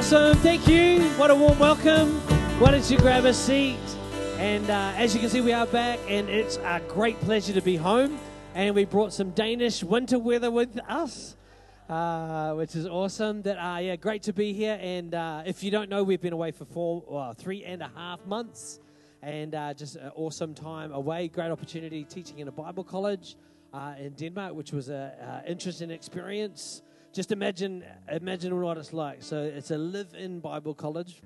Awesome. Thank you. What a warm welcome. Why don't you grab a seat? And uh, as you can see, we are back, and it's a great pleasure to be home. And we brought some Danish winter weather with us, uh, which is awesome. That uh, yeah, great to be here. And uh, if you don't know, we've been away for four, well, three and a half months, and uh, just an awesome time away. Great opportunity teaching in a Bible college uh, in Denmark, which was an interesting experience just imagine imagine what it's like. So it's a live-in Bible college.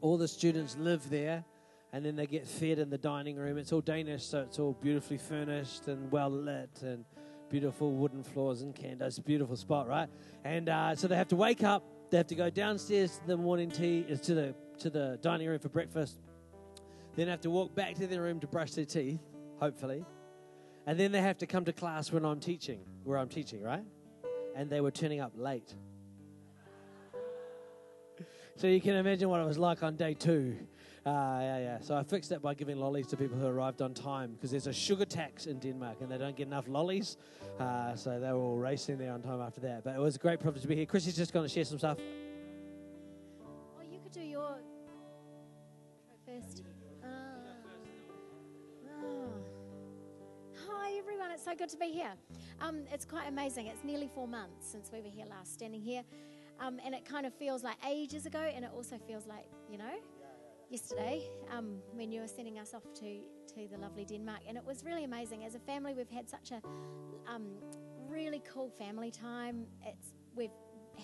All the students live there, and then they get fed in the dining room. It's all Danish, so it's all beautifully furnished and well lit, and beautiful wooden floors and candles. Beautiful spot, right? And uh, so they have to wake up. They have to go downstairs to the morning tea, uh, to the to the dining room for breakfast. Then have to walk back to their room to brush their teeth, hopefully, and then they have to come to class when I'm teaching, where I'm teaching, right? And they were turning up late. So you can imagine what it was like on day two. Uh, yeah, yeah. So I fixed that by giving lollies to people who arrived on time because there's a sugar tax in Denmark and they don't get enough lollies. Uh, so they were all racing there on time after that. But it was a great privilege to be here. Chrissy's just going to share some stuff. Oh, you could do your first. Uh. Hi, everyone. It's so good to be here. Um, it's quite amazing. It's nearly four months since we were here last, standing here. Um, and it kind of feels like ages ago, and it also feels like, you know, yesterday um, when you were sending us off to, to the lovely Denmark. And it was really amazing. As a family, we've had such a um, really cool family time. It's, we've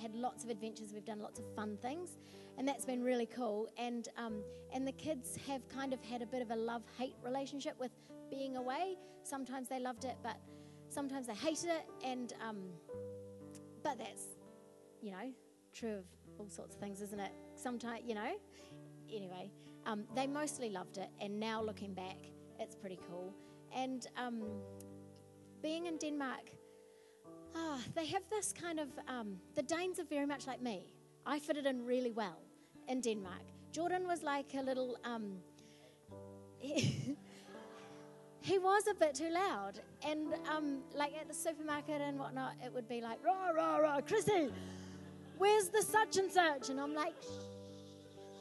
had lots of adventures, we've done lots of fun things, and that's been really cool. And, um, and the kids have kind of had a bit of a love hate relationship with being away. Sometimes they loved it, but Sometimes they hated it, and um, but that's you know true of all sorts of things, isn't it? Sometimes you know. Anyway, um, they mostly loved it, and now looking back, it's pretty cool. And um, being in Denmark, ah, they have this kind of um, the Danes are very much like me. I fitted in really well in Denmark. Jordan was like a little. Um, was a bit too loud. And um, like at the supermarket and whatnot, it would be like, rah, rah, rah, Chrissy, where's the such and such? And I'm like,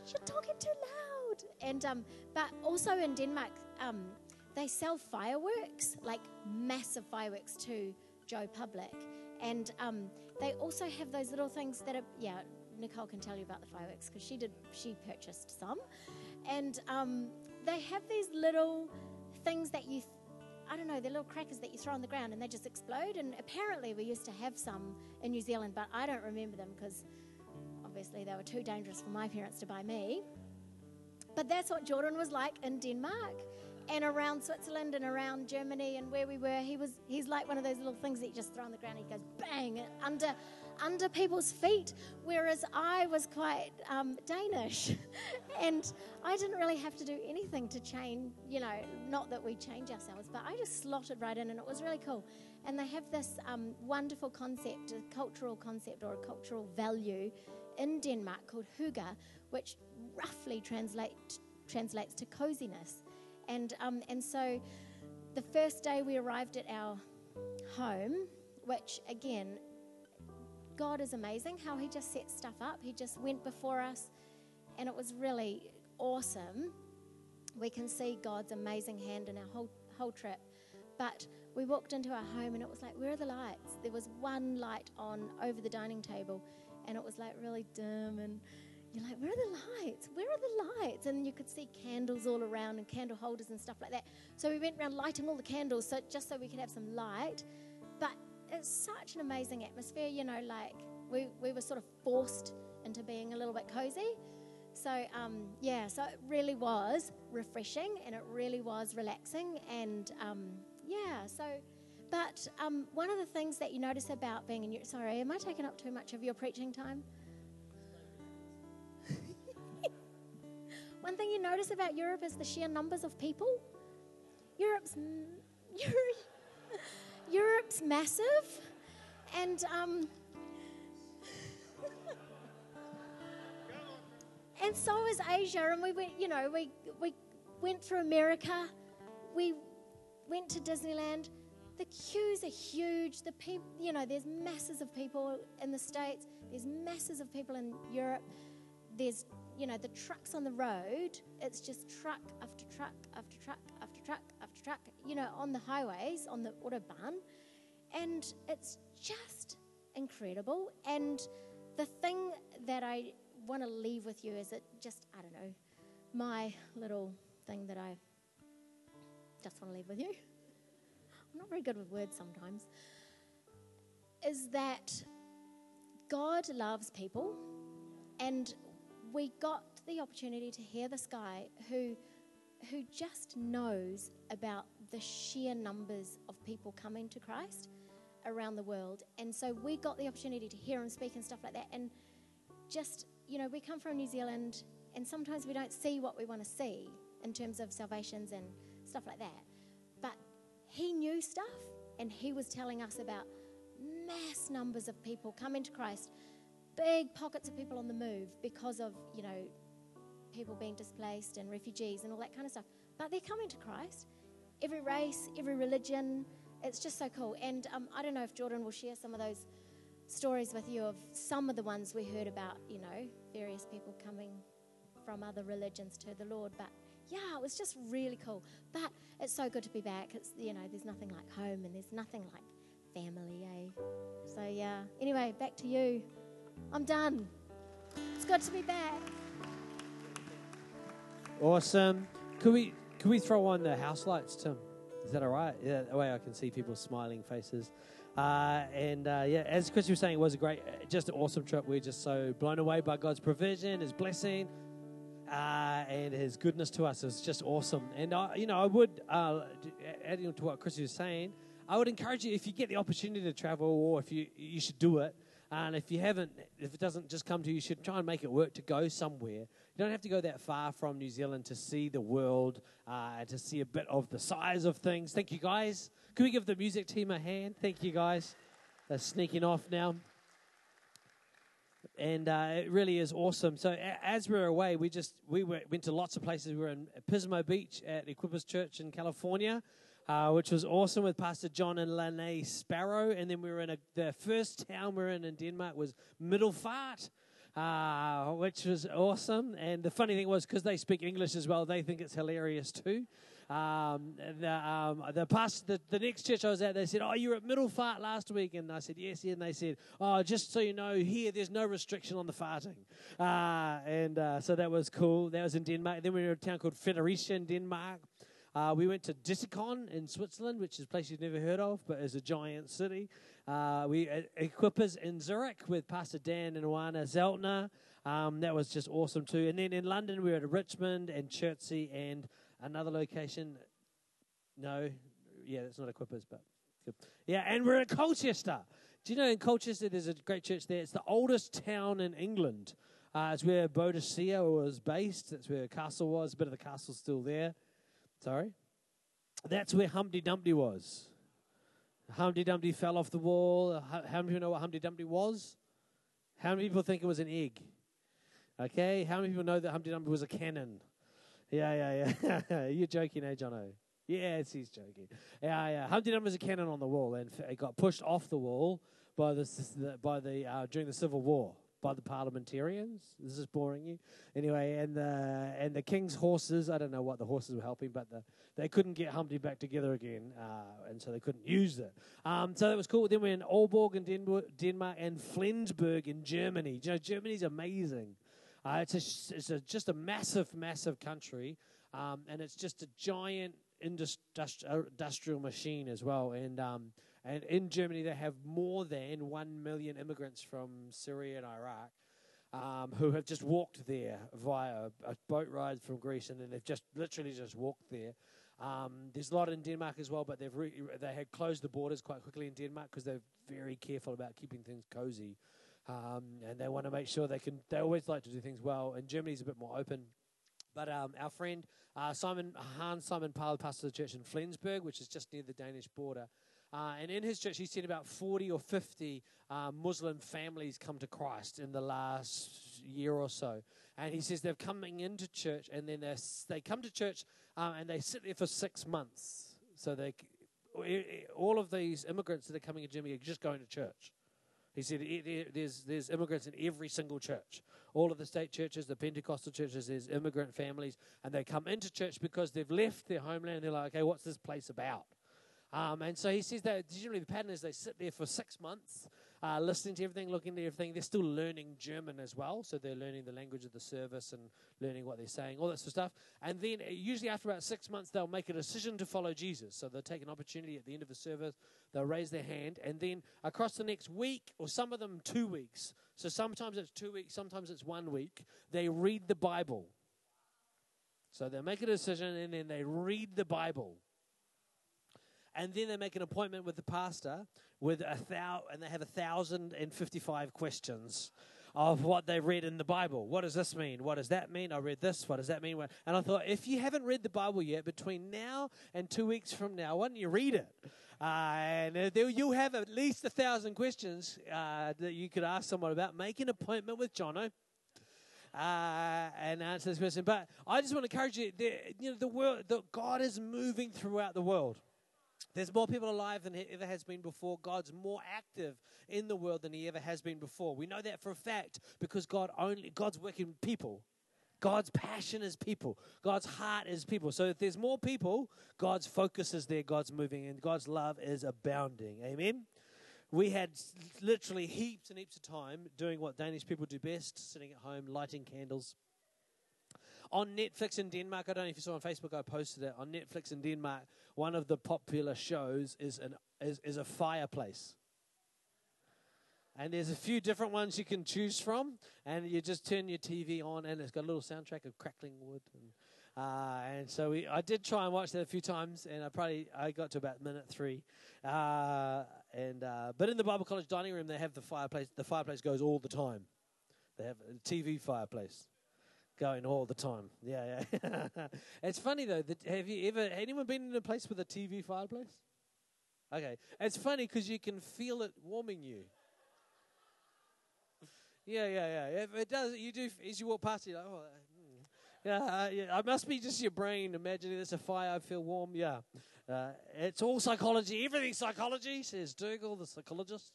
you're talking too loud. And um, but also in Denmark, um, they sell fireworks, like massive fireworks to Joe Public. And um, they also have those little things that are, yeah, Nicole can tell you about the fireworks because she did, she purchased some. And um, they have these little things that you, I don't know, they're little crackers that you throw on the ground and they just explode. And apparently we used to have some in New Zealand, but I don't remember them because obviously they were too dangerous for my parents to buy me. But that's what Jordan was like in Denmark and around Switzerland and around Germany and where we were. He was he's like one of those little things that you just throw on the ground and he goes bang under under people's feet, whereas I was quite um, Danish. and I didn't really have to do anything to change, you know, not that we change ourselves, but I just slotted right in and it was really cool. And they have this um, wonderful concept, a cultural concept or a cultural value in Denmark called hygge, which roughly translate, translates to coziness. And, um, and so the first day we arrived at our home, which again God is amazing how He just set stuff up. He just went before us, and it was really awesome. We can see God's amazing hand in our whole, whole trip. But we walked into our home, and it was like, Where are the lights? There was one light on over the dining table, and it was like really dim and you're like, where are the lights? Where are the lights? And you could see candles all around and candle holders and stuff like that. So we went around lighting all the candles so just so we could have some light. It's such an amazing atmosphere, you know, like we, we were sort of forced into being a little bit cozy. So, um, yeah, so it really was refreshing and it really was relaxing. And um, yeah, so, but um, one of the things that you notice about being in Europe, sorry, am I taking up too much of your preaching time? one thing you notice about Europe is the sheer numbers of people. Europe's, Europe, Europe's massive, and um, and so is Asia. And we went, you know, we we went through America, we went to Disneyland. The queues are huge. The people, you know, there's masses of people in the states. There's masses of people in Europe. There's, you know, the trucks on the road. It's just truck after truck after truck after truck truck, you know, on the highways, on the Autobahn. And it's just incredible. And the thing that I want to leave with you is it just, I don't know, my little thing that I just want to leave with you. I'm not very good with words sometimes. Is that God loves people, and we got the opportunity to hear this guy who who just knows about the sheer numbers of people coming to Christ around the world. And so we got the opportunity to hear him speak and stuff like that. And just, you know, we come from New Zealand and sometimes we don't see what we want to see in terms of salvations and stuff like that. But he knew stuff and he was telling us about mass numbers of people coming to Christ, big pockets of people on the move because of, you know, people being displaced and refugees and all that kind of stuff. But they're coming to Christ. Every race, every religion, it's just so cool. And um, I don't know if Jordan will share some of those stories with you of some of the ones we heard about, you know, various people coming from other religions to the Lord. But yeah, it was just really cool. But it's so good to be back. It's, you know, there's nothing like home and there's nothing like family, eh? So yeah, anyway, back to you. I'm done. It's good to be back. Awesome. Could we could we throw on the house lights, Tim? Is that all right? Yeah, that way I can see people's smiling faces. Uh, and uh, yeah, as Chris was saying, it was a great, just an awesome trip. We're just so blown away by God's provision, His blessing, uh, and His goodness to us. It's just awesome. And I, you know, I would uh, adding to what Chris was saying, I would encourage you if you get the opportunity to travel, or if you you should do it. And if you haven't, if it doesn't just come to you, you should try and make it work to go somewhere. You don't have to go that far from New Zealand to see the world, uh, to see a bit of the size of things. Thank you, guys. Can we give the music team a hand? Thank you, guys. They're sneaking off now. And uh, it really is awesome. So a- as we were away, we just we were, went to lots of places. We were in Pismo Beach at Equippers Church in California uh, which was awesome with Pastor John and Lene Sparrow. And then we were in a, the first town we were in in Denmark was Middelfart. Uh, which was awesome. And the funny thing was, because they speak English as well, they think it's hilarious too. Um, the, um, the, past, the, the next church I was at, they said, Oh, you were at Middelfart last week. And I said, Yes. And they said, Oh, just so you know, here there's no restriction on the farting. Uh, and uh, so that was cool. That was in Denmark. Then we were in a town called Fredericia in Denmark. Uh, we went to Disicon in Switzerland, which is a place you've never heard of, but is a giant city. Uh, we uh, Equippers in Zurich with Pastor Dan and Juana Zeltner. Um, that was just awesome too. And then in London, we were at Richmond and Chertsey and another location. No, yeah, that's not Equippers, but good. Yeah, and we're at Colchester. Do you know in Colchester there's a great church there? It's the oldest town in England. Uh, it's where Boadicea was based. That's where the castle was. A bit of the castle's still there. Sorry? That's where Humpty Dumpty was. Humpty Dumpty fell off the wall. How, many people know what Humpty Dumpty was? How many people think it was an egg? Okay. How many people know that Humpty Dumpty was a cannon? Yeah, yeah, yeah. You're joking, eh, Jono? Yes, he's joking. Yeah, yeah. Humpty Dumpty was a cannon on the wall, and it got pushed off the wall by the by the uh, during the Civil War by the parliamentarians. This is boring you. Anyway, and the and the king's horses. I don't know what the horses were helping, but the, they couldn't get Humpty back together again, uh, and so they couldn't use it. Um, so that was cool. Then we're in Aalborg in Den- Denmark and Flensburg in Germany. You know, Germany's amazing. Uh, it's a, it's a, just a massive, massive country, um, and it's just a giant industrial machine as well. And um, and in Germany, they have more than 1 million immigrants from Syria and Iraq um, who have just walked there via a boat ride from Greece, and then they've just literally just walked there. Um, there's a lot in Denmark as well, but they've re- they had closed the borders quite quickly in Denmark because they're very careful about keeping things cozy, um, and they want to make sure they can. They always like to do things well, and Germany's a bit more open. But um, our friend uh, Simon Hans Simon Paul pastor of the church in Flensburg, which is just near the Danish border. Uh, and in his church, he's seen about 40 or 50 uh, Muslim families come to Christ in the last year or so. And he says they're coming into church, and then they come to church uh, and they sit there for six months. So they, all of these immigrants that are coming to Germany are just going to church. He said "E- there's, there's immigrants in every single church. All of the state churches, the Pentecostal churches, there's immigrant families, and they come into church because they've left their homeland. They're like, okay, what's this place about? Um, and so he says that generally the pattern is they sit there for six months, uh, listening to everything, looking at everything. They're still learning German as well, so they're learning the language of the service and learning what they're saying, all that sort of stuff. And then uh, usually after about six months, they'll make a decision to follow Jesus. So they'll take an opportunity at the end of the service, they'll raise their hand, and then across the next week, or some of them two weeks, so sometimes it's two weeks, sometimes it's one week, they read the Bible. So they make a decision and then they read the Bible and then they make an appointment with the pastor with a thou and they have a thousand and fifty-five questions of what they read in the Bible. What does this mean? What does that mean? I read this. What does that mean? And I thought, if you haven't read the Bible yet, between now and two weeks from now, why don't you read it? Uh, and you'll have at least a thousand questions uh, that you could ask someone about. Make an appointment with Jono uh, and answer this question. But I just want to encourage you. The, you know, the world, the, God is moving throughout the world. There's more people alive than ever has been before. God's more active in the world than he ever has been before. We know that for a fact because God only God's working people. God's passion is people. God's heart is people. So if there's more people, God's focus is there, God's moving, and God's love is abounding. Amen. We had literally heaps and heaps of time doing what Danish people do best, sitting at home, lighting candles. On Netflix in Denmark, I don't know if you saw on Facebook, I posted it. On Netflix in Denmark, one of the popular shows is, an, is, is a fireplace. And there's a few different ones you can choose from, and you just turn your TV on, and it's got a little soundtrack of crackling wood. And, uh, and so we, I did try and watch that a few times, and I probably I got to about minute three. Uh, and uh, but in the Bible college dining room, they have the fireplace. The fireplace goes all the time. They have a TV fireplace going all the time. Yeah, yeah. it's funny though. That have you ever anyone been in a place with a TV fireplace? Okay, it's funny because you can feel it warming you. Yeah, yeah, yeah. It, it does. You do as you walk past. You're like, oh, hmm. yeah, uh, yeah. It must be just your brain imagining there's a fire. I feel warm. Yeah, uh, it's all psychology. Everything's psychology, says Dougal, the psychologist.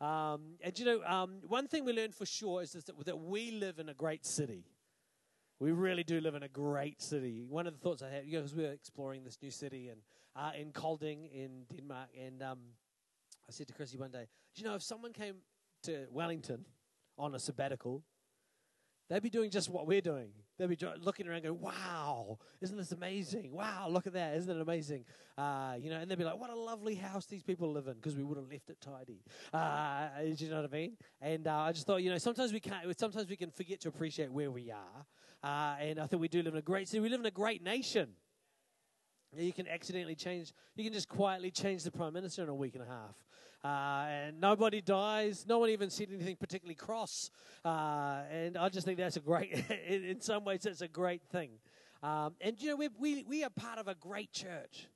Um, and you know, um, one thing we learned for sure is that, that we live in a great city. We really do live in a great city. One of the thoughts I had, because we were exploring this new city and uh, in Kolding in Denmark, and um, I said to Chrissy one day, "Do you know if someone came to Wellington on a sabbatical, they'd be doing just what we're doing. They'd be looking around, going, "Wow, isn't this amazing? Wow, look at that, isn't it amazing?" Uh, you know, and they'd be like, "What a lovely house these people live in," because we would have left it tidy. Uh, do you know what I mean? And uh, I just thought, you know, sometimes we can't. Sometimes we can forget to appreciate where we are. Uh, and I think we do live in a great city. We live in a great nation. You can accidentally change, you can just quietly change the prime minister in a week and a half. Uh, and nobody dies. No one even said anything particularly cross. Uh, and I just think that's a great, in, some ways, that's a great thing. Um, and, you know, we, we, we are part of a great church.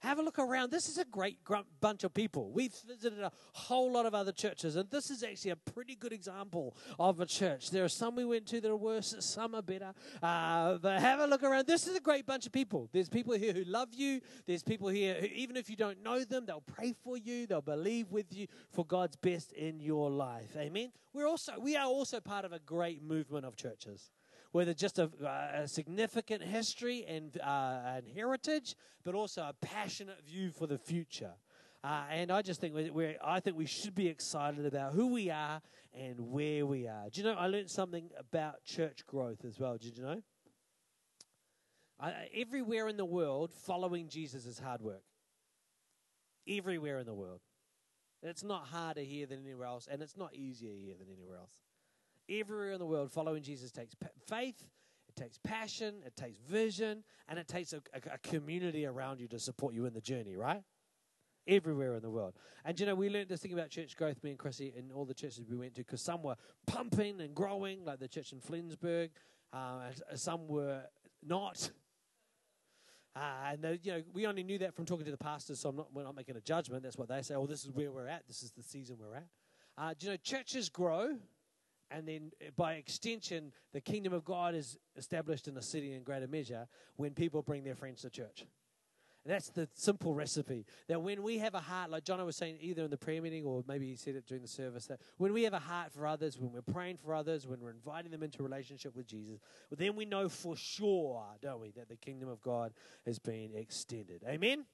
Have a look around. This is a great gr- bunch of people. We've visited a whole lot of other churches, and this is actually a pretty good example of a church. There are some we went to that are worse, some are better. Uh, but have a look around. This is a great bunch of people. There's people here who love you. There's people here who, even if you don't know them, they'll pray for you. They'll believe with you for God's best in your life. Amen. We're also we are also part of a great movement of churches with just a, a significant history and, uh, heritage, but also a passionate view for the future. Uh, and I just think we- I think we should be excited about who we are and where we are. Do you know? I learned something about church growth as well. Did you know? I, everywhere in the world, following Jesus is hard work. Everywhere in the world, it's not harder here than anywhere else, and it's not easier here than anywhere else everywhere in the world, following Jesus takes faith, it takes passion, it takes vision, and it takes a, a, a community around you to support you in the journey, right? Everywhere in the world. And you know, we learned this thing about church growth, me and Chrissy, in all the churches we went to, because some were pumping and growing, like the church in Flensburg, uh, and some were not. Uh, and you know, we only knew that from talking to the pastors, so I'm not, we're not making a judgment. That's what they say. Oh, this is where we're at. This is the season we're at. Uh, do you know, churches grow and then uh, by extension, the kingdom of God is established in a city in greater measure when people bring their friends to church. That's the simple recipe. That when we have a heart, like John was saying, either in the prayer meeting or maybe he said it during the service, that when we have a heart for others, when we're praying for others, when we're inviting them into relationship with Jesus, well, then we know for sure, don't we, that the kingdom of God has been extended. Amen?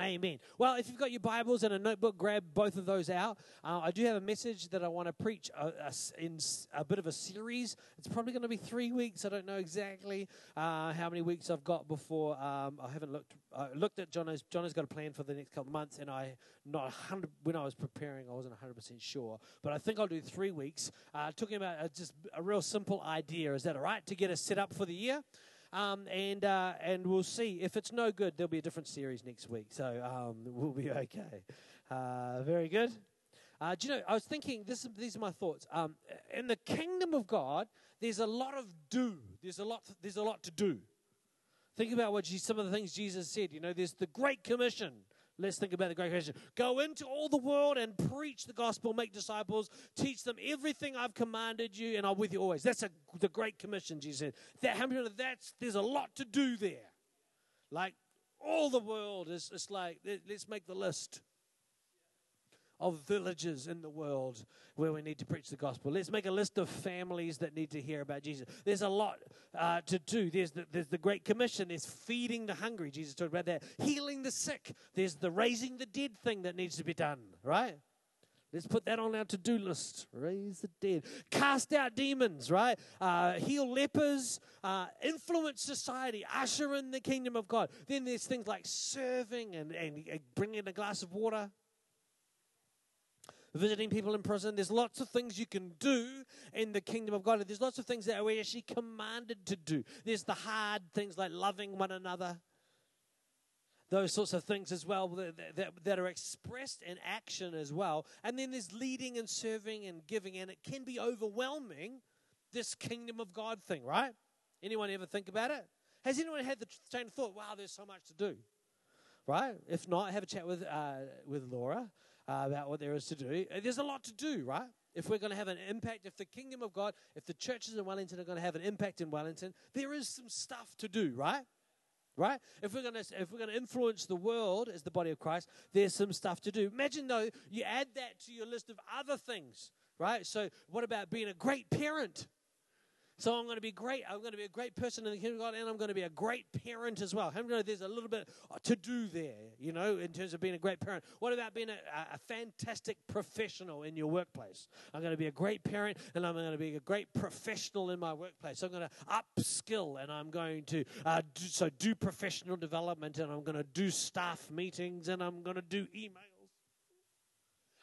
Amen. Well, if you've got your Bibles and a notebook, grab both of those out. Uh, I do have a message that I want to preach a, a, in a bit of a series. It's probably going to be three weeks. I don't know exactly uh, how many weeks I've got before. Um, I haven't looked. I looked at Jono's. Jono's got a plan for the next couple of months, and I not hundred. When I was preparing, I wasn't hundred percent sure, but I think I'll do three weeks. Uh, talking about uh, just a real simple idea. Is that all right to get us set up for the year? Um, and uh, and we'll see. If it's no good, there'll be a different series next week. So um, we'll be okay. Uh, very good. Uh, do you know? I was thinking. This, these are my thoughts. Um, in the kingdom of God, there's a lot of do. There's a lot. There's a lot to do. Think about what some of the things Jesus said. You know, there's the Great Commission. Let's think about the Great Commission. Go into all the world and preach the gospel, make disciples, teach them everything I've commanded you, and I'm with you always. That's a, the Great Commission, Jesus said. That, how many that's, there's a lot to do there. Like all the world is it's like, let's make the list of villages in the world where we need to preach the gospel. Let's make a list of families that need to hear about Jesus. There's a lot uh, to do. There's the, there's the Great Commission. There's feeding the hungry. Jesus talked about that. Healing the sick. There's the raising the dead thing that needs to be done, right? Let's put that on our to do list. Raise the dead. Cast out demons, right? Uh, heal lepers. Uh, influence society. Usher in the kingdom of God. Then there's things like serving and, and bringing a glass of water visiting people in prison. There's lots of things you can do in the kingdom of God. There's lots of things that we're actually commanded to do. There's the hard things like loving one another. Those sorts of things as well that, that, that are expressed in action as well. And then there's leading and serving and giving, and it can be overwhelming, this kingdom of God thing, right? Anyone ever think about it? Has anyone had the same thought, wow, there's so much to do? Right? If not, have a chat with, uh, with Laura uh, about what there is to do. Uh, there's a lot to do, right? If we're going to have an impact, if the kingdom of God, if the churches in Wellington are going to have an impact in Wellington, there is some stuff to do, right? Right? If we're going to if we're going to influence the world as the body of Christ, there's some stuff to do. Imagine though you add that to your list of other things, right? So what about being a great parent? So I'm going to be great. I'm going to be a great person in the kingdom of God, and I'm going to be a great parent as well. How many know there's a little bit to do there, you know, in terms of being a great parent? What about being a, a fantastic professional in your workplace? I'm going to be a great parent, and I'm going to be a great professional in my workplace. I'm going to upskill, and I'm going to uh, do, so do professional development, and I'm going to do staff meetings, and I'm going to do email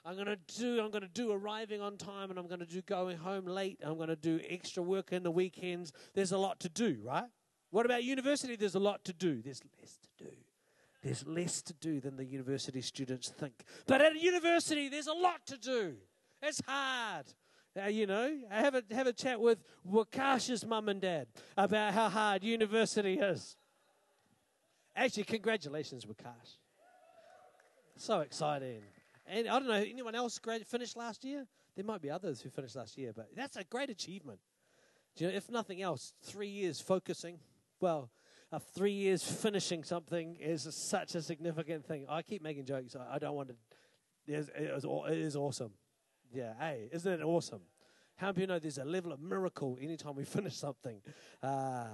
I'm going to do I'm going to do arriving on time and I'm going to do going home late. I'm going to do extra work in the weekends. There's a lot to do, right? What about university? There's a lot to do. There's less to do. There's less to do than the university students think. But at university, there's a lot to do. It's hard. Uh, you know, have a, have a chat with Wakash's mum and dad about how hard university is. Actually, congratulations, Wakash. So exciting. And I don't know, anyone else grad- finished last year? There might be others who finished last year, but that's a great achievement. You know, if nothing else, three years focusing, well, uh, three years finishing something is a, such a significant thing. I keep making jokes. I, I don't want to. It is, it, is, it is awesome. Yeah, hey, isn't it awesome? How many you know there's a level of miracle anytime we finish something? Uh,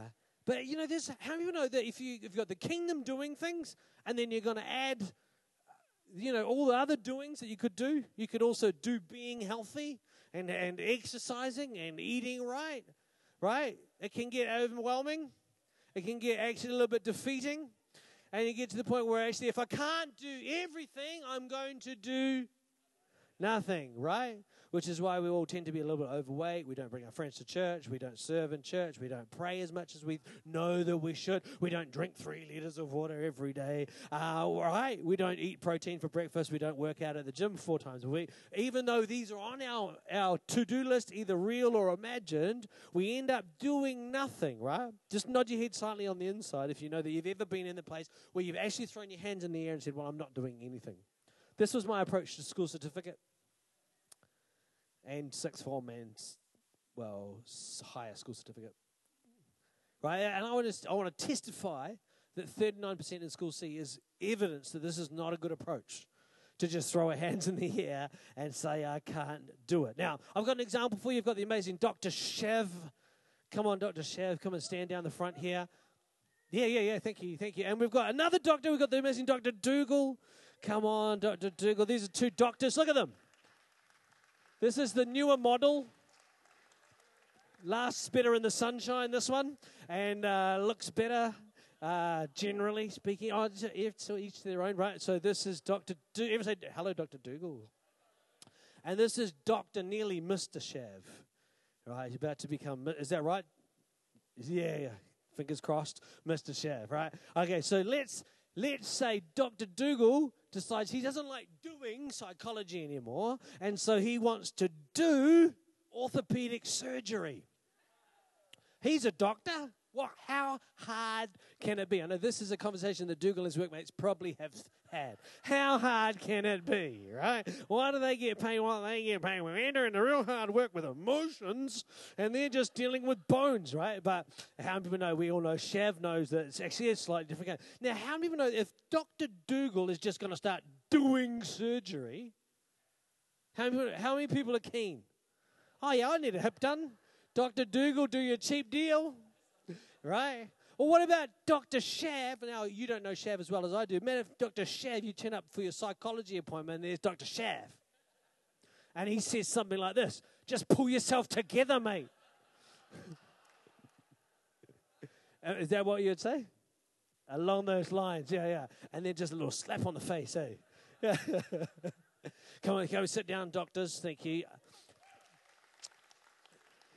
but you know, there's how many people know that if you if you've got the kingdom doing things, and then you're going to add you know, all the other doings that you could do. You could also do being healthy and, and exercising and eating right, right? It can get overwhelming. It can get actually a little bit defeating. And you get to the point where actually, if I can't do everything, I'm going to do nothing, right? Which is why we all tend to be a little bit overweight. We don't bring our friends to church. We don't serve in church. We don't pray as much as we know that we should. We don't drink three liters of water every day. Uh, right? We don't eat protein for breakfast. We don't work out at the gym four times a week. Even though these are on our, our to do list, either real or imagined, we end up doing nothing, right? Just nod your head slightly on the inside if you know that you've ever been in the place where you've actually thrown your hands in the air and said, Well, I'm not doing anything. This was my approach to school certificate and sixth form and well higher school certificate. Right, and I want to I want to testify that 39% in school C is evidence that this is not a good approach to just throw our hands in the air and say, I can't do it. Now, I've got an example for you. I've got the amazing Dr. Chev. Come on, Dr. Chev, come and stand down the front here. Yeah, yeah, yeah. Thank you, thank you. And we've got another doctor. We've got the amazing Dr. Dougal. Come on, Dr. Dougal. These are two doctors. Look at them. This is the newer model. Last better in the sunshine, this one, and uh, looks better uh, generally speaking. Oh, so each their own, right? So this is Dr. Do- ever say hello, Dr. Dougal? And this is Dr. Nearly Mr. Shav. Right, he's about to become, is that right? Yeah, yeah. Fingers crossed, Mr. Shav, right? Okay, so let's let's say Dr. Dougal decides he doesn't like doing psychology anymore, and so he wants to do orthopedic surgery. He's a doctor. What? How hard can it be? I know this is a conversation that Dougal and his workmates probably have had. How hard can it be, right? Why do they get paid? Why do they get paid? We're entering the real hard work with emotions, and they're just dealing with bones, right? But how many people know? We all know. Shav knows that it's actually a slightly different. Game. Now, how many people know if Dr. Dougal is just going to start doing surgery? How many, how many people are keen? Oh yeah, I need a hip done. Dr. Dougal, do your cheap deal right? Well, what about Dr. Shav? Now, you don't know Shav as well as I do. Man, if Dr. Shav, you turn up for your psychology appointment, and there's Dr. Shav. And he says something like this Just pull yourself together, mate. Uh, is that what you'd say? Along those lines, yeah, yeah. And then just a little slap on the face, eh? Yeah. come on, come sit down, doctors. Thank you.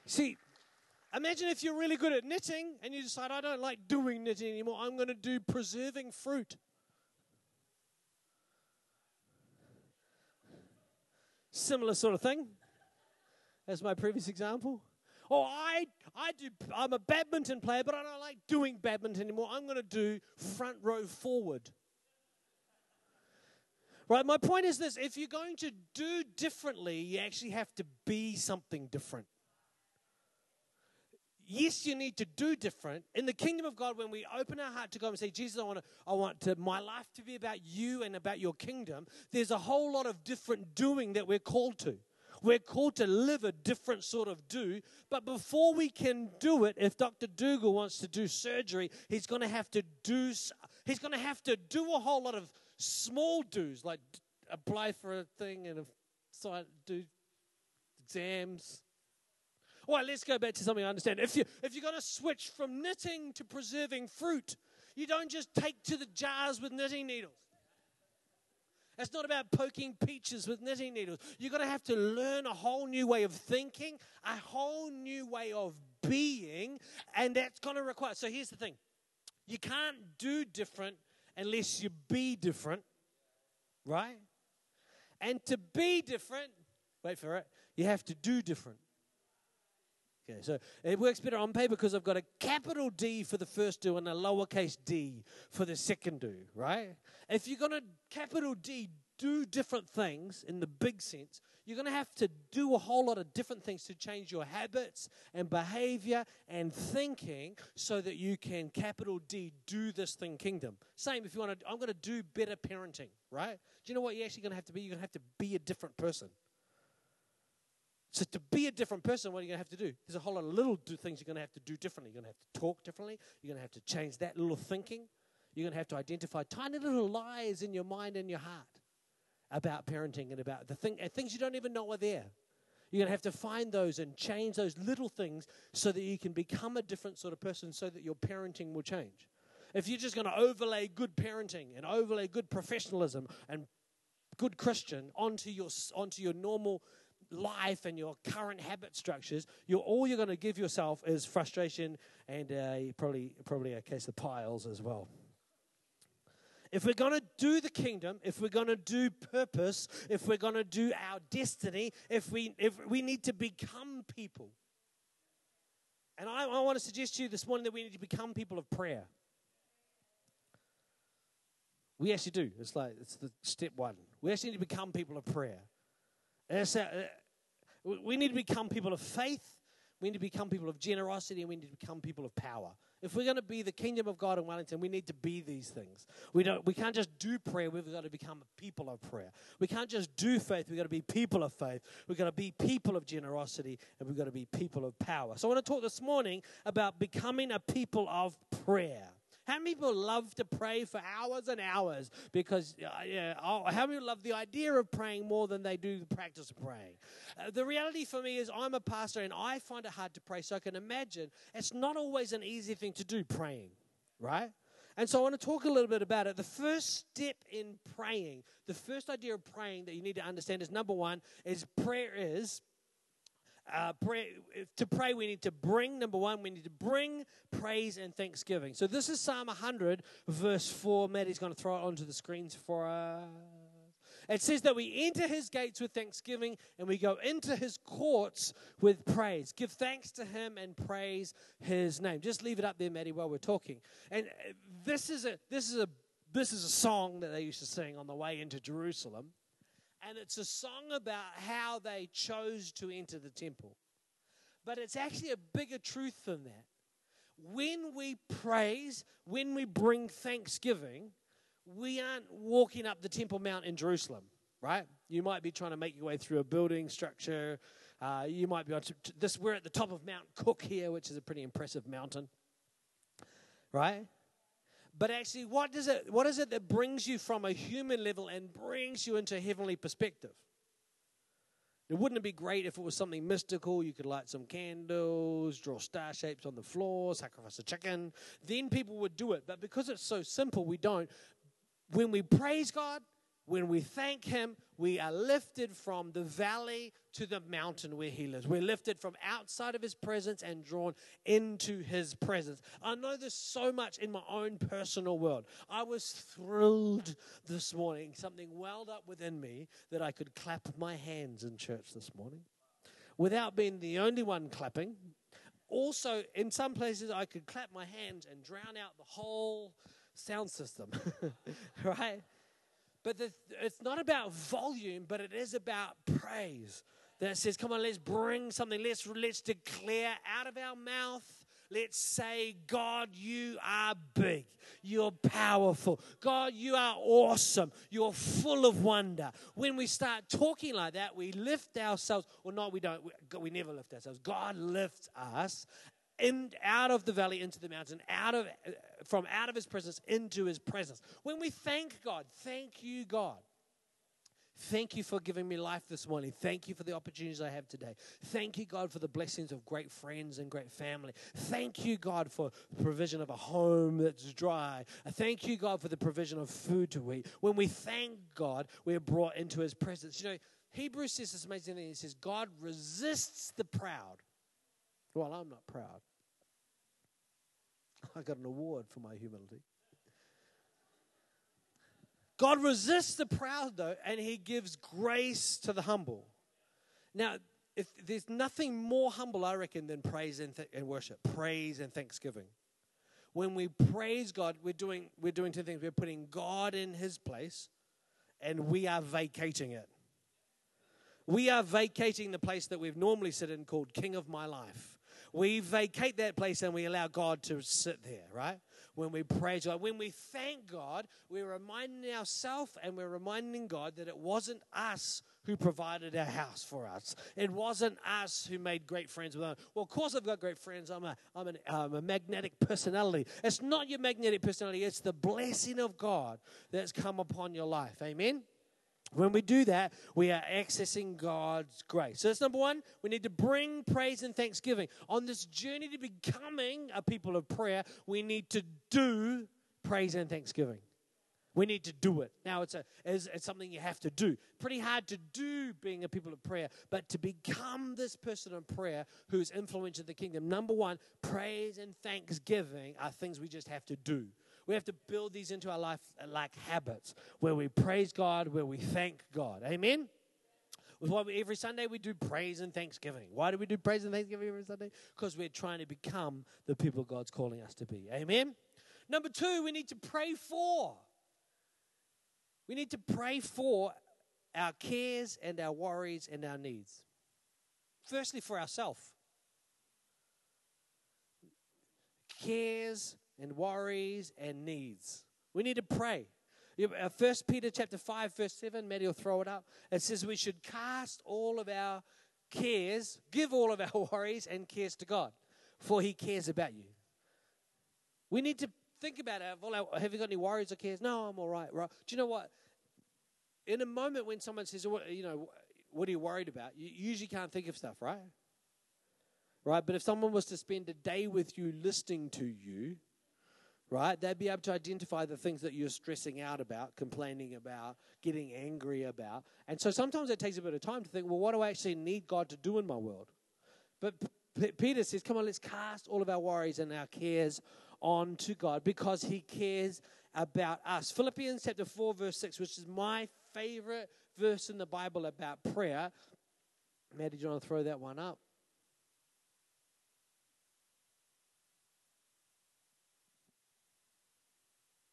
See, Imagine if you're really good at knitting and you decide, I don't like doing knitting anymore, I'm going to do preserving fruit. Similar sort of thing as my previous example. Or I, I do, I'm a badminton player, but I don't like doing badminton anymore. I'm going to do front row forward. Right, my point is this if you're going to do differently, you actually have to be something different yes, you need to do different. In the kingdom of God, when we open our heart to God and say, Jesus, I want, to, I want to, my life to be about you and about your kingdom, there's a whole lot of different doing that we're called to. We're called to live a different sort of do. But before we can do it, if Dr. Dougal wants to do surgery, he's going to have to do, he's going to have to do a whole lot of small do's, like apply for a thing and do exams, well, let's go back to something I understand. If, you, if you're going to switch from knitting to preserving fruit, you don't just take to the jars with knitting needles. It's not about poking peaches with knitting needles. You're going to have to learn a whole new way of thinking, a whole new way of being, and that's going to require. So here's the thing you can't do different unless you be different, right? And to be different, wait for it, you have to do different. Okay, so it works better on paper because I've got a capital D for the first do and a lowercase d for the second do, right? If you're going to capital D do different things in the big sense, you're going to have to do a whole lot of different things to change your habits and behavior and thinking so that you can capital D do this thing kingdom. Same if you want to, I'm going to do better parenting, right? Do you know what you're actually going to have to be? You're going to have to be a different person. So to be a different person, what are you going to have to do? There's a whole lot of little things you're going to have to do differently. You're going to have to talk differently. You're going to have to change that little thinking. You're going to have to identify tiny little lies in your mind and your heart about parenting and about the thing, uh, things you don't even know are there. You're going to have to find those and change those little things so that you can become a different sort of person so that your parenting will change. If you're just going to overlay good parenting and overlay good professionalism and good Christian onto your, onto your normal life and your current habit structures, you're, all you're going to give yourself is frustration and uh, probably, probably a case of piles as well. If we're going to do the kingdom, if we're going to do purpose, if we're going to do our destiny, if we, if we need to become people. And I, I want to suggest to you this morning that we need to become people of prayer. We actually do. It's like, it's the step one. We actually need to become people of prayer. Uh, we need to become people of faith. we need to become people of generosity, and we need to become people of power. If we're going to be the kingdom of God in Wellington, we need to be these things. We, don't, we can't just do prayer, we've got to become people of prayer. We can't just do faith, we've got to be people of faith. We've got to be people of generosity, and we've got to be people of power. So I want to talk this morning about becoming a people of prayer. How many people love to pray for hours and hours? Because, uh, yeah, oh, how many love the idea of praying more than they do the practice of praying? Uh, the reality for me is I'm a pastor and I find it hard to pray. So I can imagine it's not always an easy thing to do, praying, right? And so I want to talk a little bit about it. The first step in praying, the first idea of praying that you need to understand is number one, is prayer is uh, pray, to pray, we need to bring, number one, we need to bring praise and thanksgiving. So this is Psalm 100, verse 4. Maddie's going to throw it onto the screens for us. It says that we enter his gates with thanksgiving and we go into his courts with praise. Give thanks to him and praise his name. Just leave it up there, Maddie, while we're talking. And uh, this is a this is a this is a song that they used to sing on the way into Jerusalem and it's a song about how they chose to enter the temple. But it's actually a bigger truth than that. When we praise, when we bring thanksgiving, we aren't walking up the Temple Mount in Jerusalem, right? You might be trying to make your way through a building structure. Uh, you might be on to, this. We're at the top of Mount Cook here, which is a pretty impressive mountain, right? But actually, what, does it, what is it that brings you from a human level and brings you into a heavenly perspective? It wouldn't it be great if it was something mystical? You could light some candles, draw star shapes on the floor, sacrifice a chicken. Then people would do it. But because it's so simple, we don't. When we praise God, when we thank Him, we are lifted from the valley to the mountain where He lives. We're lifted from outside of His presence and drawn into His presence. I know this so much in my own personal world. I was thrilled this morning. Something welled up within me that I could clap my hands in church this morning without being the only one clapping. Also, in some places, I could clap my hands and drown out the whole sound system, right? But the, it's not about volume, but it is about praise. That says, come on, let's bring something. Let's, let's declare out of our mouth. Let's say, God, you are big. You're powerful. God, you are awesome. You're full of wonder. When we start talking like that, we lift ourselves, or not, we don't, we, we never lift ourselves. God lifts us in, out of the valley into the mountain, out of, from out of his presence into his presence. When we thank God, thank you, God. Thank you for giving me life this morning. Thank you for the opportunities I have today. Thank you, God, for the blessings of great friends and great family. Thank you, God, for the provision of a home that's dry. Thank you, God, for the provision of food to eat. When we thank God, we're brought into his presence. You know, Hebrews says this amazing thing. He says, God resists the proud. Well, I'm not proud. I got an award for my humility. God resists the proud, though, and He gives grace to the humble. Now, if there's nothing more humble, I reckon, than praise and, th- and worship, praise and thanksgiving. When we praise God, we're doing we're doing two things. We're putting God in His place, and we are vacating it. We are vacating the place that we've normally sit in called King of My Life we vacate that place and we allow God to sit there, right? When we praise God, when we thank God, we're reminding ourselves and we're reminding God that it wasn't us who provided our house for us. It wasn't us who made great friends with them. Well, of course, I've got great friends. I'm a, I'm, an, I'm a magnetic personality. It's not your magnetic personality, it's the blessing of God that's come upon your life. Amen? When we do that, we are accessing God's grace. So that's number one. We need to bring praise and thanksgiving. On this journey to becoming a people of prayer, we need to do praise and thanksgiving. We need to do it. Now, it's, a, it's, it's, something you have to do. Pretty hard to do being a people of prayer, but to become this person of prayer who's influential in the kingdom, number one, praise and thanksgiving are things we just have to do. We have to build these into our life uh, like habits where we praise God, where we thank God. Amen? Why every Sunday we do praise and thanksgiving. Why do we do praise and thanksgiving every Sunday? Because we're trying to become the people God's calling us to be. Amen? Number two, we need to pray for. We need to pray for our cares and our worries and our needs. Firstly, for ourselves. cares and worries and needs. We need to pray. Uh, First Peter chapter 5, verse 7, Maddie will throw it up. It says we should cast all of our cares, give all of our worries and cares to God, for he cares about you. We need to think about it. Have you got any worries or cares? No, I'm all right. Right? Do you know what? In a moment when someone says, you know, what are you worried about? You usually can't think of stuff, right? Right? But if someone was to spend a day with you listening to you, right, they'd be able to identify the things that you're stressing out about, complaining about, getting angry about. And so sometimes it takes a bit of time to think, well, what do I actually need God to do in my world? But P- Peter says, come on, let's cast all of our worries and our cares on to God because he cares about us. Philippians chapter 4, verse 6, which is my favorite verse in the Bible about prayer. Maddie, do you want to throw that one up?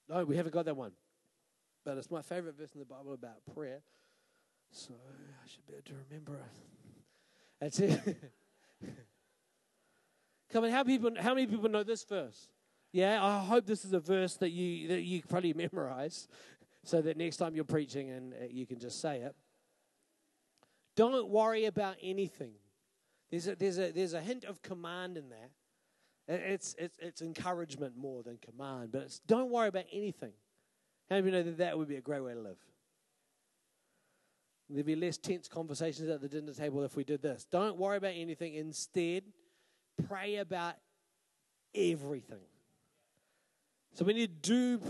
No, we haven't got that one. But it's my favorite verse in the Bible about prayer. So I should be able to remember it. That's it. Come on, how people how many people know this verse? Yeah, I hope this is a verse that you that you probably memorize, so that next time you're preaching and uh, you can just say it. Don't worry about anything. There's a, there's a, there's a hint of command in that. It's, it's, it's encouragement more than command, but it's don't worry about anything. How many of you know that that would be a great way to live? There'd be less tense conversations at the dinner table if we did this. Don't worry about anything. Instead, pray about everything. So we need to do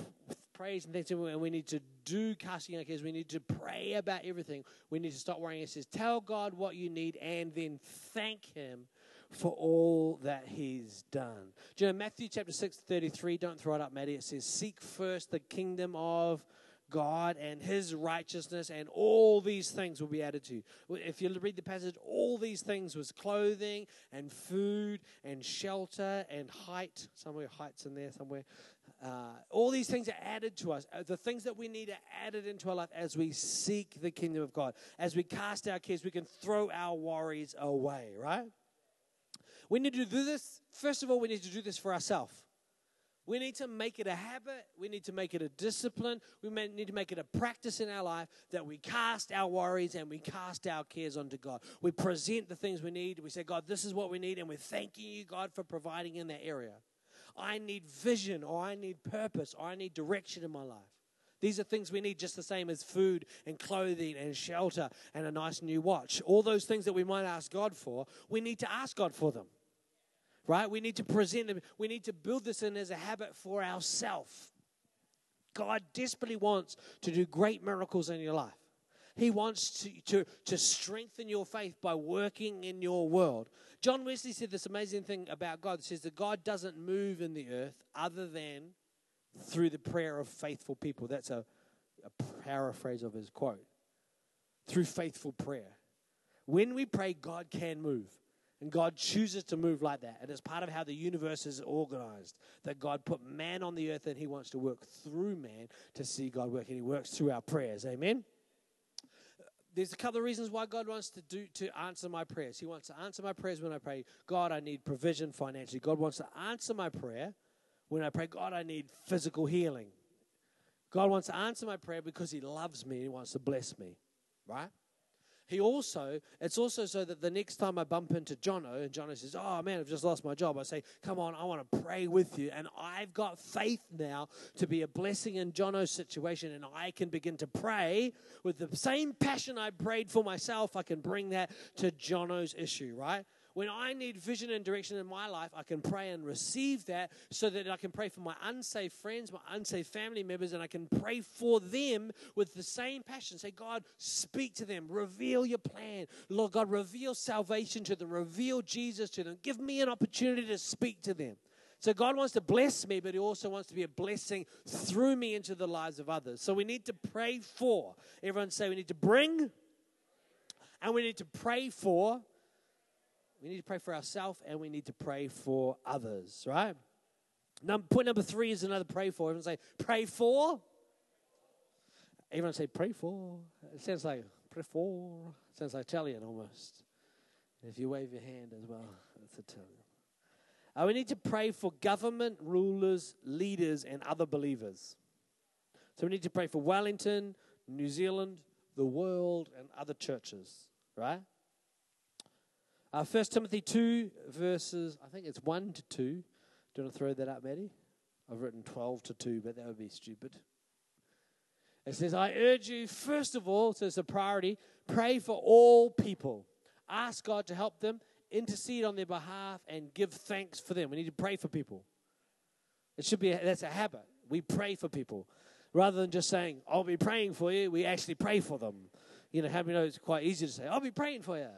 praise and thanksgiving, and we need to do casting our cares. We need to pray about everything. We need to stop worrying. It says, tell God what you need and then thank Him for all that He's done. Do you know Matthew chapter 6, 33? Don't throw it up, Maddie. It says, Seek first the kingdom of God and his righteousness, and all these things will be added to you. If you read the passage, all these things was clothing and food and shelter and height. Somewhere, height's in there somewhere. Uh, all these things are added to us. Uh, the things that we need are added into our life as we seek the kingdom of God. As we cast our cares, we can throw our worries away, right? We need to do this. First of all, we need to do this for ourselves. We need to make it a habit. We need to make it a discipline. We need to make it a practice in our life that we cast our worries and we cast our cares onto God. We present the things we need. We say, God, this is what we need, and we're thanking you, God, for providing in that area. I need vision, or I need purpose, or I need direction in my life. These are things we need just the same as food and clothing and shelter and a nice new watch. All those things that we might ask God for, we need to ask God for them right? We need to present them. We need to build this in as a habit for ourselves. God desperately wants to do great miracles in your life. He wants to, to, to strengthen your faith by working in your world. John Wesley said this amazing thing about God. He says that God doesn't move in the earth other than through the prayer of faithful people. That's a, a paraphrase of his quote. Through faithful prayer. When we pray, God can move. And God chooses to move like that. And it's part of how the universe is organized. That God put man on the earth and he wants to work through man to see God work. And he works through our prayers. Amen? There's a couple of reasons why God wants to do to answer my prayers. He wants to answer my prayers when I pray, God, I need provision financially. God wants to answer my prayer when I pray, God, I need physical healing. God wants to answer my prayer because He loves me and He wants to bless me. Right? He also, it's also so that the next time I bump into Jono and Jono says, Oh man, I've just lost my job, I say, Come on, I want to pray with you. And I've got faith now to be a blessing in Jono's situation. And I can begin to pray with the same passion I prayed for myself. I can bring that to Jono's issue, right? When I need vision and direction in my life, I can pray and receive that so that I can pray for my unsafe friends, my unsafe family members, and I can pray for them with the same passion. Say, God, speak to them, reveal your plan. Lord God, reveal salvation to them, reveal Jesus to them. Give me an opportunity to speak to them. So God wants to bless me, but He also wants to be a blessing through me into the lives of others. So we need to pray for. Everyone say we need to bring and we need to pray for we need to pray for ourselves and we need to pray for others, right? Number, point number three is another pray for. Everyone say, pray for. Everyone say, pray for. It sounds like pray for. It sounds like Italian almost. If you wave your hand as well, that's Italian. Uh, we need to pray for government, rulers, leaders, and other believers. So we need to pray for Wellington, New Zealand, the world, and other churches, right? Uh, 1 Timothy 2, verses, I think it's 1 to 2. Do you want to throw that up, Maddie? I've written 12 to 2, but that would be stupid. It says, I urge you, first of all, so it's a priority, pray for all people. Ask God to help them, intercede on their behalf, and give thanks for them. We need to pray for people. It should be, a, that's a habit. We pray for people. Rather than just saying, I'll be praying for you, we actually pray for them. You know, how many know it's quite easy to say, I'll be praying for you.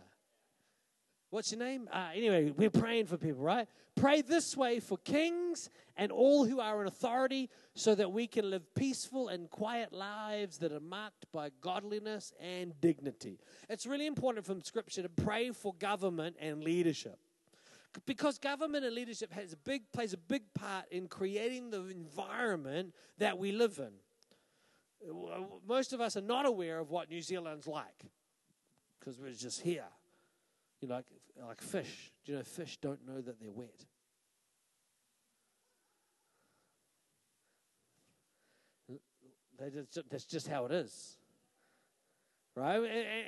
What's your name? Uh, anyway, we're praying for people, right? Pray this way for kings and all who are in authority so that we can live peaceful and quiet lives that are marked by godliness and dignity. It's really important from Scripture to pray for government and leadership. Because government and leadership has a big, plays a big part in creating the environment that we live in. Most of us are not aware of what New Zealand's like because we're just here. You know, like, like fish. Do you know fish don't know that they're wet? That's just how it is right?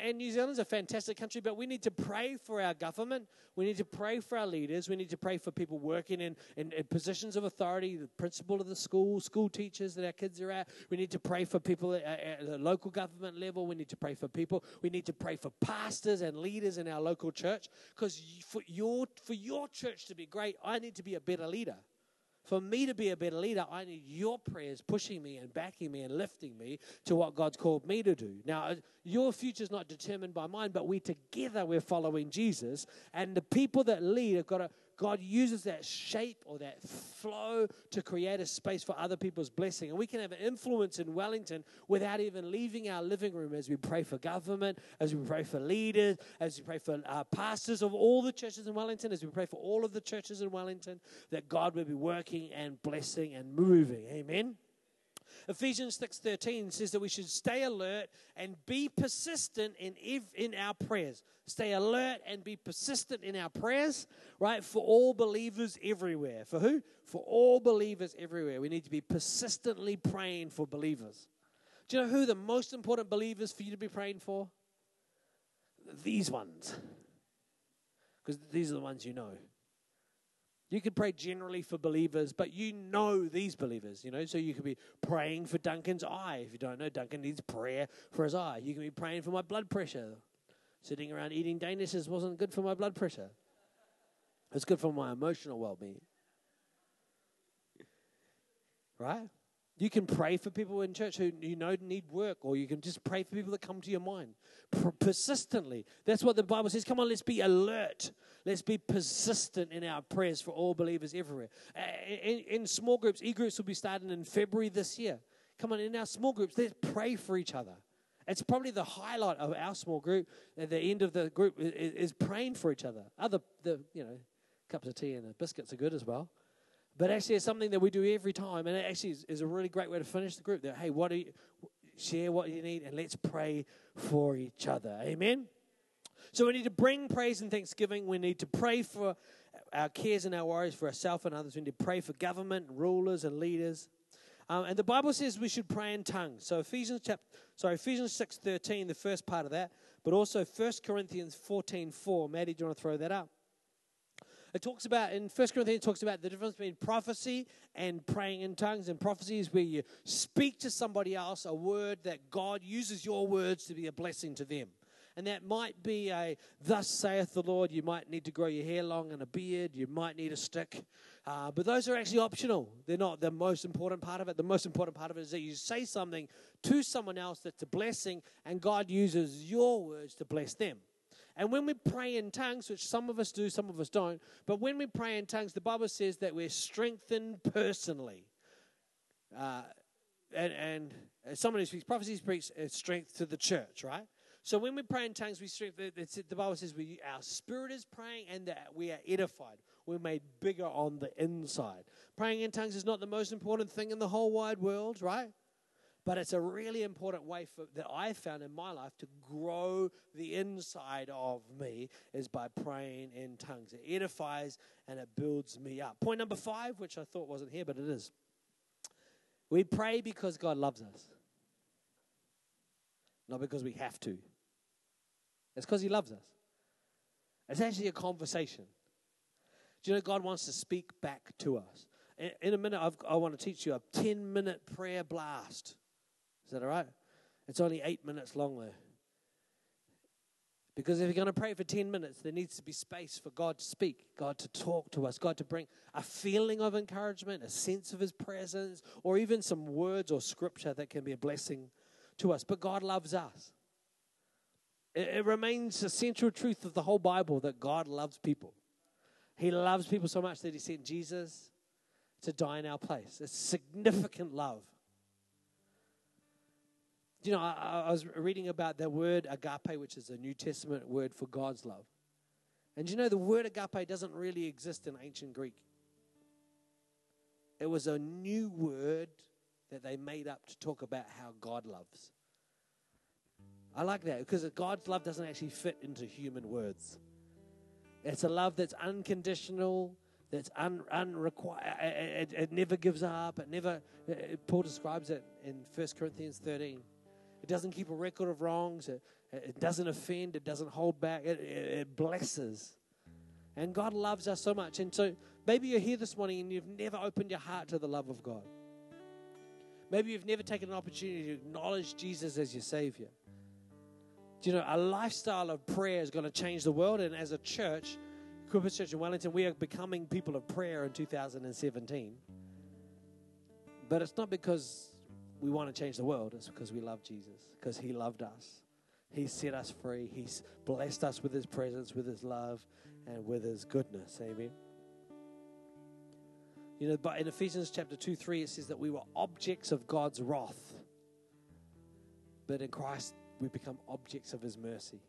And, New Zealand's a fantastic country, but we need to pray for our government. We need to pray for our leaders. We need to pray for people working in, in, in, positions of authority, the principal of the school, school teachers that our kids are at. We need to pray for people at, at the local government level. We need to pray for people. We need to pray for pastors and leaders in our local church because for your, for your church to be great, I need to be a better leader. For me to be a better leader, I need your prayers pushing me and backing me and lifting me to what God's called me to do. Now, uh, your future is not determined by mine, but we together we're following Jesus. And the people that lead have got to God uses that shape or that flow to create a space for other people's blessing. And we can have an influence in Wellington without even leaving our living room as we pray for government, as we pray for leaders, as we pray for uh, pastors of all the churches in Wellington, as we pray for all of the churches in Wellington, that God will be working and blessing and moving. Amen. Ephesians 6:13 says that we should stay alert and be persistent in in our prayers. Stay alert and be persistent in our prayers, right? For all believers everywhere. For who? For all believers everywhere. We need to be persistently praying for believers. Do you know who the most important believers for you to be praying for? These ones. Because these are the ones you know. You could pray generally for believers, but you know these believers, you know. So you could be praying for Duncan's eye. If you don't know, Duncan needs prayer for his eye. You can be praying for my blood pressure. Sitting around eating Danishes wasn't good for my blood pressure. It's good for my emotional well being. Right? You can pray for people in church who you know need work, or you can just pray for people that come to your mind persistently. That's what the Bible says. Come on, let's be alert. Let's be persistent in our prayers for all believers everywhere. In, in small groups, e groups will be starting in February this year. Come on, in our small groups, let's pray for each other. It's probably the highlight of our small group. At the end of the group is, is praying for each other. Other, the you know, cups of tea and biscuits are good as well. But actually, it's something that we do every time, and it actually is, is a really great way to finish the group. That hey, what do you share what you need, and let's pray for each other. Amen. So we need to bring praise and thanksgiving. We need to pray for our cares and our worries for ourselves and others. We need to pray for government, rulers, and leaders. Um, and the Bible says we should pray in tongues. So Ephesians chapter, sorry, Ephesians six thirteen, the first part of that, but also 1 Corinthians fourteen four. Maddie, do you want to throw that up? It talks about, in 1 Corinthians, it talks about the difference between prophecy and praying in tongues. And prophecy is where you speak to somebody else a word that God uses your words to be a blessing to them. And that might be a, thus saith the Lord. You might need to grow your hair long and a beard. You might need a stick. Uh, but those are actually optional. They're not the most important part of it. The most important part of it is that you say something to someone else that's a blessing, and God uses your words to bless them. And when we pray in tongues, which some of us do, some of us don't, but when we pray in tongues, the Bible says that we're strengthened personally. Uh, and, and someone who speaks prophecy speaks uh, strength to the church, right? So when we pray in tongues, we strengthen. The Bible says we, our spirit is praying and that we are edified. We're made bigger on the inside. Praying in tongues is not the most important thing in the whole wide world, right? But it's a really important way for, that I found in my life to grow the inside of me is by praying in tongues. It edifies and it builds me up. Point number five, which I thought wasn't here, but it is. We pray because God loves us, not because we have to. It's because He loves us. It's actually a conversation. Do you know God wants to speak back to us? In, a minute, I've, I want to teach you a 10 minute prayer blast. Is that all right? It's only eight minutes long, though. Because if you're going to pray for 10 minutes, there needs to be space for God to speak, God to talk to us, God to bring a feeling of encouragement, a sense of His presence, or even some words or scripture that can be a blessing to us. But God loves us. It, it remains the central truth of the whole Bible that God loves people. He loves people so much that He sent Jesus to die in our place. It's significant love. You know, I, I was reading about the word agape, which is a New Testament word for God's love. And you know, the word agape doesn't really exist in ancient Greek. It was a new word that they made up to talk about how God loves. I like that because God's love doesn't actually fit into human words. It's a love that's unconditional, that's un, unrequired. It, it, it, never gives up. It never. It, Paul describes it in 1 Corinthians 13. It doesn't keep a record of wrongs. It, it doesn't offend. It doesn't hold back. It, it blesses. And God loves us so much. And so maybe you're here this morning and you've never opened your heart to the love of God. Maybe you've never taken an opportunity to acknowledge Jesus as your Savior. Do you know, a lifestyle of prayer is going to change the world. And as a church, Equippers Church in Wellington, we are becoming people of prayer in 2017. But it's not because we want to change the world, it's because we love Jesus, because He loved us. He set us free. He's blessed us with His presence, with His love, and with His goodness. Amen. You know, but in Ephesians chapter 2 3, it says that we were objects of God's wrath. But in Christ, we become objects of His mercy.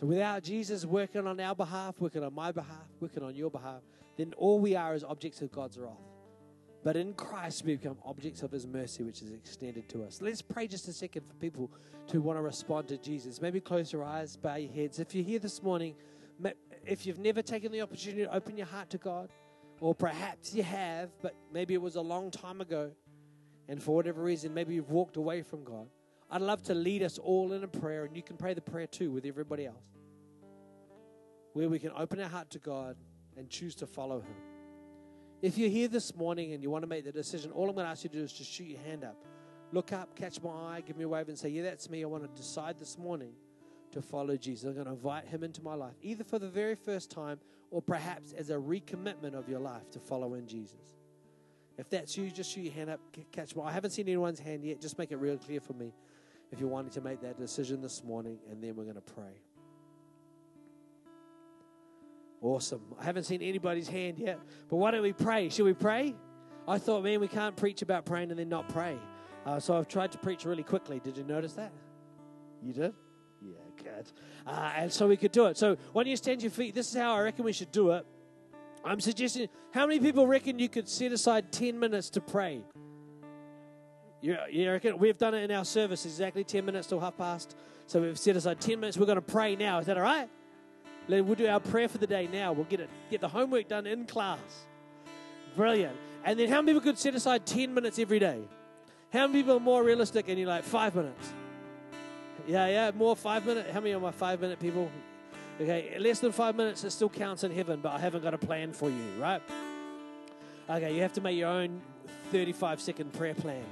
So without Jesus working on our behalf, working on my behalf, working on your behalf, then all we are is objects of God's wrath. But in Christ, we become objects of His mercy, which is extended to us. Let's pray just a second for people to want to respond to Jesus. Maybe close your eyes, bow your heads. If you're here this morning, if you've never taken the opportunity to open your heart to God, or perhaps you have, but maybe it was a long time ago, and for whatever reason, maybe you've walked away from God. I'd love to lead us all in a prayer, and you can pray the prayer too with everybody else, where we can open our heart to God and choose to follow Him. If you're here this morning and you want to make the decision, all I'm going to ask you to do is just shoot your hand up. Look up, catch my eye, give me a wave, and say, Yeah, that's me. I want to decide this morning to follow Jesus. I'm going to invite Him into my life, either for the very first time or perhaps as a recommitment of your life to follow in Jesus. If that's you, just shoot your hand up, catch my. I haven't seen anyone's hand yet. Just make it real clear for me if you're wanting to make that decision this morning, and then we're going to pray. Awesome. I haven't seen anybody's hand yet, but why don't we pray? Should we pray? I thought, man, we can't preach about praying and then not pray. Uh, so I've tried to preach really quickly. Did you notice that? You did? Yeah, good. Uh, and so we could do it. So why don't you stand your feet? This is how I reckon we should do it. I'm suggesting, how many people reckon you could set aside 10 minutes to pray? You, you reckon? We've done it in our service exactly 10 minutes till half past. So we've set aside 10 minutes. We're going to pray now. Is that all right? We'll do our prayer for the day now. We'll get it, get the homework done in class. Brilliant. And then how many people could set aside 10 minutes every day? How many people are more realistic and you're like, five minutes? Yeah, yeah, more five minutes. How many are my five minute people? Okay, less than five minutes, it still counts in heaven, but I haven't got a plan for you, right? Okay, you have to make your own 35 second prayer plan.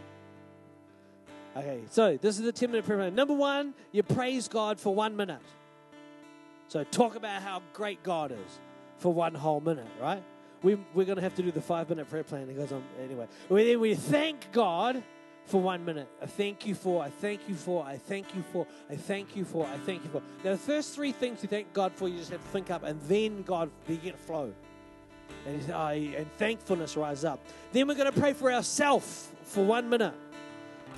Okay, so this is the 10 minute prayer. plan. Number one, you praise God for one minute. So talk about how great God is for one whole minute, right? We, we're going to have to do the five minute prayer plan. It goes on anyway. We, then we thank God for one minute. I thank you for, I thank you for, I thank you for, I thank you for, I thank you for. Now, the first three things you thank God for, you just have to think up, and then God begin to flow. And, uh, and thankfulness rise up. Then we're going to pray for ourselves for one minute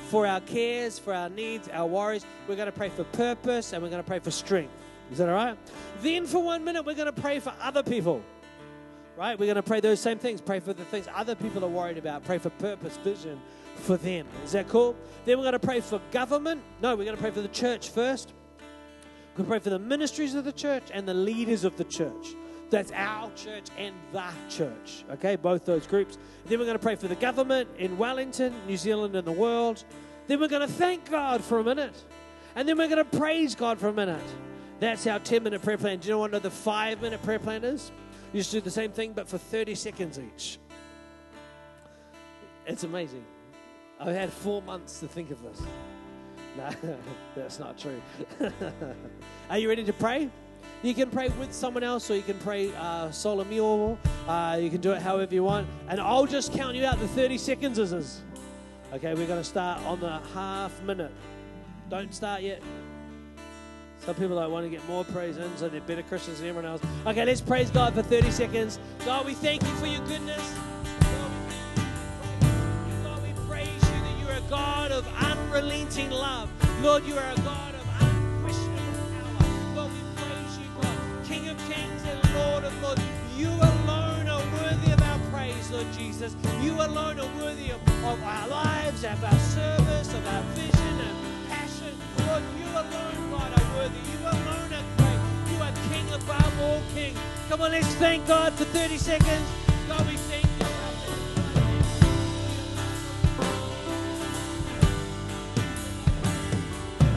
for our cares, for our needs, our worries. We're going to pray for purpose and we're going to pray for strength. Is that all right? Then, for one minute, we're going to pray for other people. right? We're going to pray those same things. Pray for the things other people are worried about. Pray for purpose, vision for them. Is that cool? Then we're going to pray for government. No, we're going to pray for the church first. We're going to pray for the ministries of the church and the leaders of the church. That's our church and the church. Okay, both those groups. Then we're going to pray for the government in Wellington, New Zealand, and the world. Then we're going to thank God for a minute. And then we're going to praise God for a minute. That's our 10 minute prayer plan. Do you know what the five minute prayer plan is? You just do the same thing, but for 30 seconds each. It's amazing. I've had four months to think of this. No, that's not true. Are you ready to pray? You can pray with someone else, or you can pray uh, solo. Uh, you can do it however you want. And I'll just count you out. The 30 seconds is. Okay, we're going to start on the half minute. Don't start yet. Some people like want to get more praise in, so they're better Christians than everyone else. Okay, let's praise God for 30 seconds. God, we thank you for your goodness. God, we praise you that you're a God of unrelenting love. Lord, you are a God of unquestionable power. Lord, we praise you, God, King of kings and Lord of lords. You alone are worthy of our praise, Lord Jesus. You alone are worthy of, of our lives, of our service, of our vision you alone, God, are worthy. You alone are great. You are King above all kings. Come on, let's thank God for 30 seconds. God, we thank you.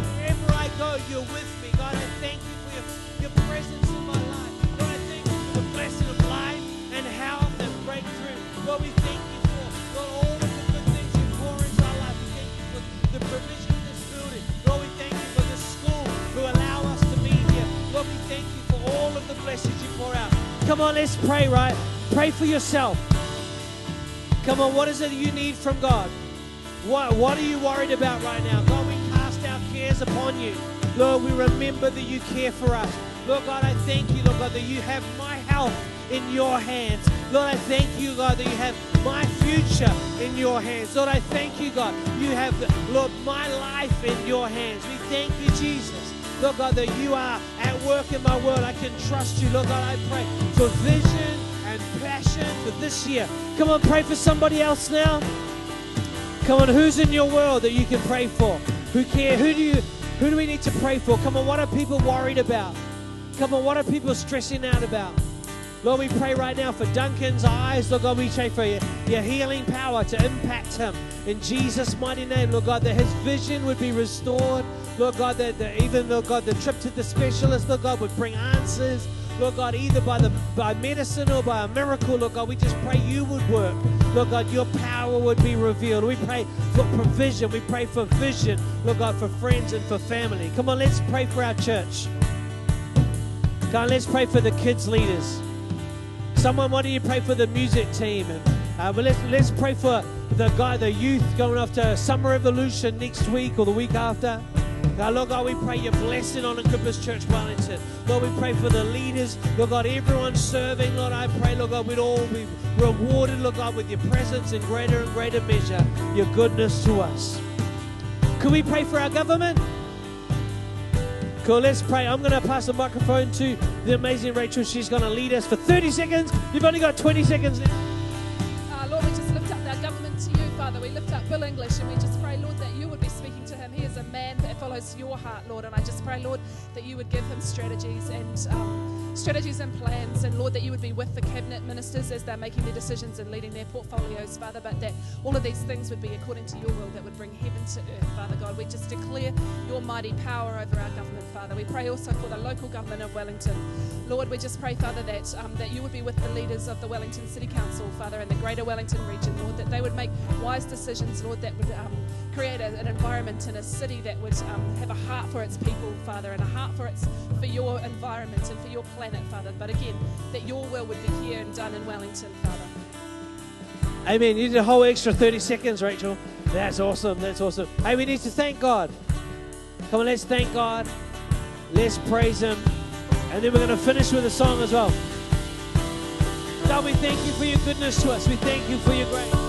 Wherever I go, you're with me. God, I thank you for your, your presence in my life. Come on, let's pray, right? Pray for yourself. Come on, what is it you need from God? What, what are you worried about right now? God, we cast our cares upon you. Lord, we remember that you care for us. Lord God, I thank you, Lord God, that you have my health in your hands. Lord, I thank you, God, that you have my future in your hands. Lord, I thank you, God, you have, Lord, my life in your hands. We thank you, Jesus. Lord God, that you are at work in my world. I can trust you. Lord God, I pray for vision and passion for this year. Come on, pray for somebody else now. Come on, who's in your world that you can pray for? Who care? Who do you who do we need to pray for? Come on, what are people worried about? Come on, what are people stressing out about? Lord, we pray right now for Duncan's eyes. Lord God, we pray for your, your healing power to impact him. In Jesus' mighty name, Lord God, that his vision would be restored. Lord God, that, that even, Lord God, the trip to the specialist, Lord God, would bring answers. Lord God, either by the by medicine or by a miracle, Lord God, we just pray you would work. Lord God, your power would be revealed. We pray for provision. We pray for vision, Lord God, for friends and for family. Come on, let's pray for our church. On, let's pray for the kids' leaders. Someone, why don't you pray for the music team? And uh, but let's let's pray for the guy, the youth going off to Summer Revolution next week or the week after. God, Lord God, we pray your blessing on Equippers Church Wellington. Lord, we pray for the leaders. Lord God, everyone serving. Lord, I pray, Lord God, we'd all be rewarded, Lord God, with your presence in greater and greater measure, your goodness to us. Could we pray for our government? Cool, let's pray. I'm going to pass the microphone to the amazing Rachel. She's going to lead us for 30 seconds. You've only got 20 seconds. Uh, Lord, we just lift up our government to you, Father. We lift up Bill English and we just your heart, Lord. And I just pray, Lord, that you would give him strategies and um, strategies and plans. And Lord, that you would be with the cabinet ministers as they're making their decisions and leading their portfolios, Father. But that all of these things would be according to your will that would bring heaven to earth, Father God. We just declare your mighty power over our government, Father. We pray also for the local government of Wellington. Lord, we just pray, Father, that um, that you would be with the leaders of the Wellington City Council, Father, and the Greater Wellington region, Lord, that they would make wise decisions, Lord, that would um, create a, an environment in a city that would um, have a heart for its people, Father, and a heart for its for your environment and for your planet, Father. But again, that your will would be here and done in Wellington, Father. Amen. You did a whole extra 30 seconds, Rachel. That's awesome. That's awesome. Hey, we need to thank God. Come on, let's thank God. Let's praise Him. And then we're going to finish with a song as well. God, we thank you for your goodness to us. We thank you for your grace.